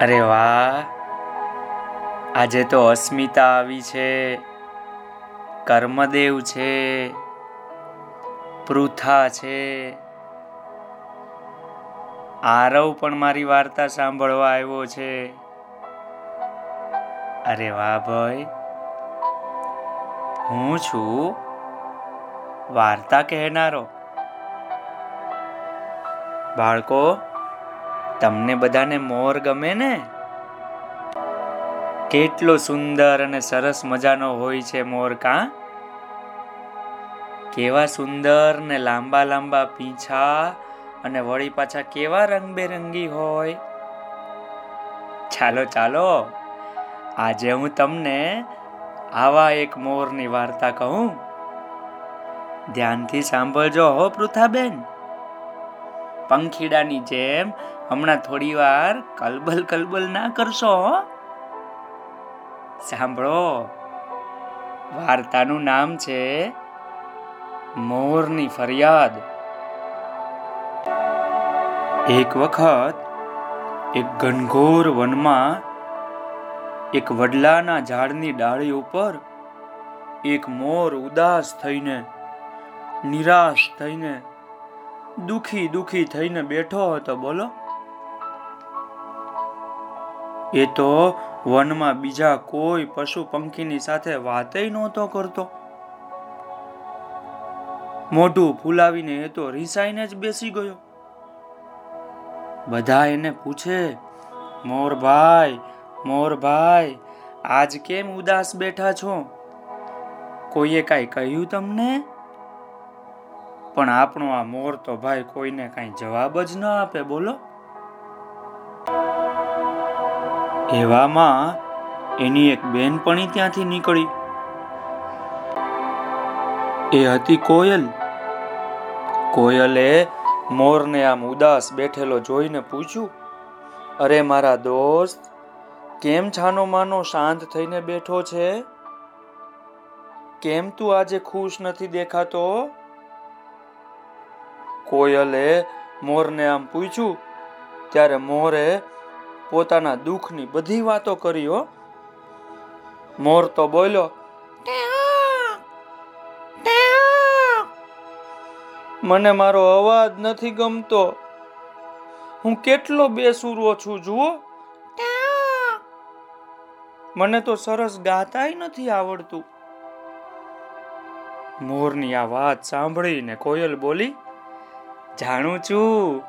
અરે વાહ. આજે તો અસ્મિતા આવી છે. કર્મદેવ છે. પૃથા છે. આરવ પણ મારી વાર્તા સાંભળવા આવ્યો છે. અરે વાહ ભાઈ. હું છું વાર્તા કહેનારો. બાળકો તમને બધાને મોર ગમે ને? કેટલો સુંદર અને સરસ મજાનો હોય છે મોર કા? કેવા સુંદર ને લાંબા લાંબા પીંછા અને વળી પાછા કેવા રંગબેરંગી હોય? ચાલો ચાલો. આજે હું તમને આવા એક મોરની વાર્તા કહું. ધ્યાનથી સાંભળજો હો, પૃથાબેન. પંખીડાની જેમ હમણાં થોડી વાર કલબલ કલબલ ના કરશો સાંભળો. વાર્તાનું નામ છે મોરની ફરિયાદ. એક વખત એક ઘનઘોર વનમાં એક વડલાના ઝાડની ડાળી ઉપર એક મોર ઉદાસ થઈને, નિરાશ થઈને દુખી દુખી થઈને બેઠો હતો, બોલો. એ તો વનમાં બીજા કોઈ પશુ પંખીની સાથે વાતય નહોતો કરતો. મોઢું ફૂલાવીને એ તો રીસાઈને જ બેસી ગયો. બધા એને પૂછે મોરભાઈ મોરભાઈ આજ કેમ ઉદાસ બેઠા છો? કોઈએ કાંઈ કહ્યું તમને? પણ આપણો આ મોર તો ભાઈ કોઈને કાંઈ જવાબ જ ન આપે, બોલો. એવામાં એની એક બેનપણી ત્યાંથી નીકળી. એ હતી કોયલ. કોયલે મોરને આમ ઉદાસ બેઠેલો જોઈને પૂછ્યું, અરે મારા દોસ્ત, કેમ છાનો માનો શાંત થઈને બેઠો છે? કેમ તું આજે ખુશ નથી દેખાતો? કોયલે મોરને આમ પૂછ્યું ત્યારે મોરે પોતાના દુઃખની બધી વાતો કરી હો. મોર તો બોલ્યો મને મારો અવાજ નથી ગમતો. હું કેટલો બેસુરો છું જુઓ. મને તો સરસ ગાતાય નથી આવડતું. મોરની આ વાત સાંભળીને કોયલ બોલી જાણું છું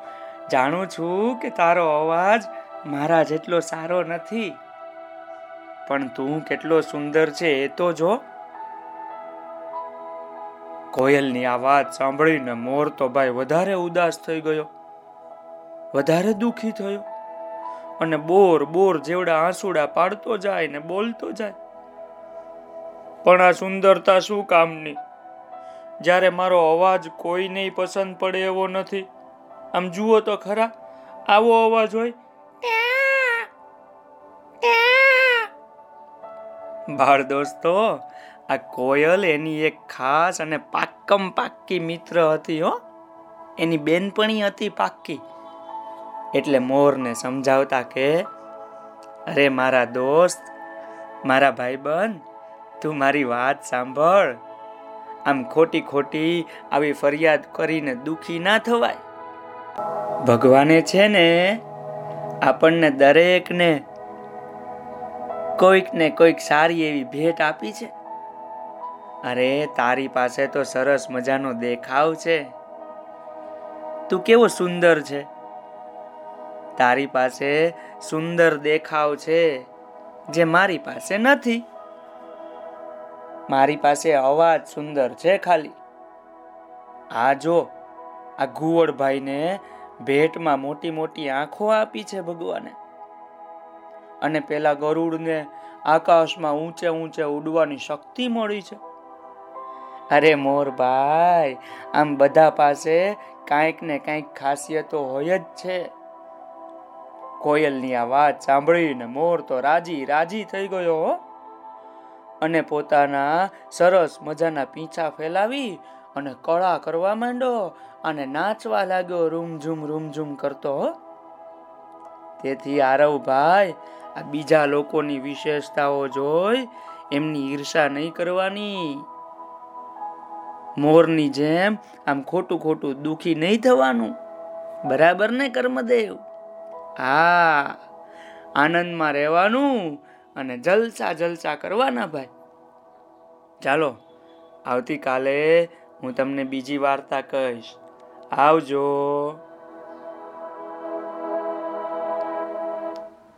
જાણું છું કે તારો અવાજ મારા જેટલો સારો નથી. પણ તું કેટલો સુંદર છે એ તો જો. કોયલની આ વાત સાંભળીને મોર તો ભાઈ વધારે ઉદાસ થઈ ગયો. વધારે દુખી થયો. અને બોર બોર જેવડા આંસુડા પાડતો જાય ને બોલતો જાય. પણ આ સુંદરતા શું કામની? જ્યારે મારો અવાજ કોઈને પસંદ પડે એવો નથી. આમ જુઓ તો ખરા, આવો અવાજ હોય. બાળ દોસ્તો, આ કોયલ એની એક ખાસ અને પાક્કમ પાક્કી મિત્ર હતી હો. એની બેનપણી હતી પાક્કી. એટલે મોરને સમજાવતા કે, અરે મારા દોસ્ત, મારા ભાઈબંધ, તું મારી વાત સાંભળ. આમ ખોટી ખોટી આવી ફરિયાદ કરીને દુખી ના થવાય. ભગવાને છે ને આપણને દરેકને કોઈક ને કોઈક સારી એવી ભેટ આપી છે. અરે, તારી પાસે તો સરસ મજાનો દેખાવ છે. તું કેવો સુંદર છે. તારી પાસે સુંદર દેખાવ છે જે મારી પાસે નથી. મારી પાસે અવાજ સુંદર છે ખાલી. આ જો, આ ગુવળભાઈને ભેટમાં મોટી મોટી આંખો આપી છે ભગવાને. અને પેલા ગરુડને આકાશમાં ઊંચે ઊંચે ઉડવાની શક્તિ મળી છે. અરે મોરભાઈ આમ બધા પાસે કાંઈક ને કાંઈક ખાસિયતો હોય જ છે. કોયલની આ વાત સાંભળીને મોર તો રાજી રાજી થઈ ગયો હો. અને પોતાના સરસ મજાના પીંછા ફેલાવી અને કળા કરવા માંડો અને નાચવા લાગ્યો, રૂમઝુમ રૂમઝુમ કરતો તેથી આરવભાઈ આ બીજા લોકોની વિશેષતાઓ જોઈ એમની ઈર્ષા નહીં કરવાની. મોરની જેમ આમ ખોટું ખોટું દુખી નહીં થવાનું. બરાબર ને, કર્મદેવ? હા, આનંદમાં રહેવાનું અને જલસા જલસા કરવાના ભાઈ. ચાલો આવતીકાલે હું તમને બીજી વાર્તા કહીશ. આવજો.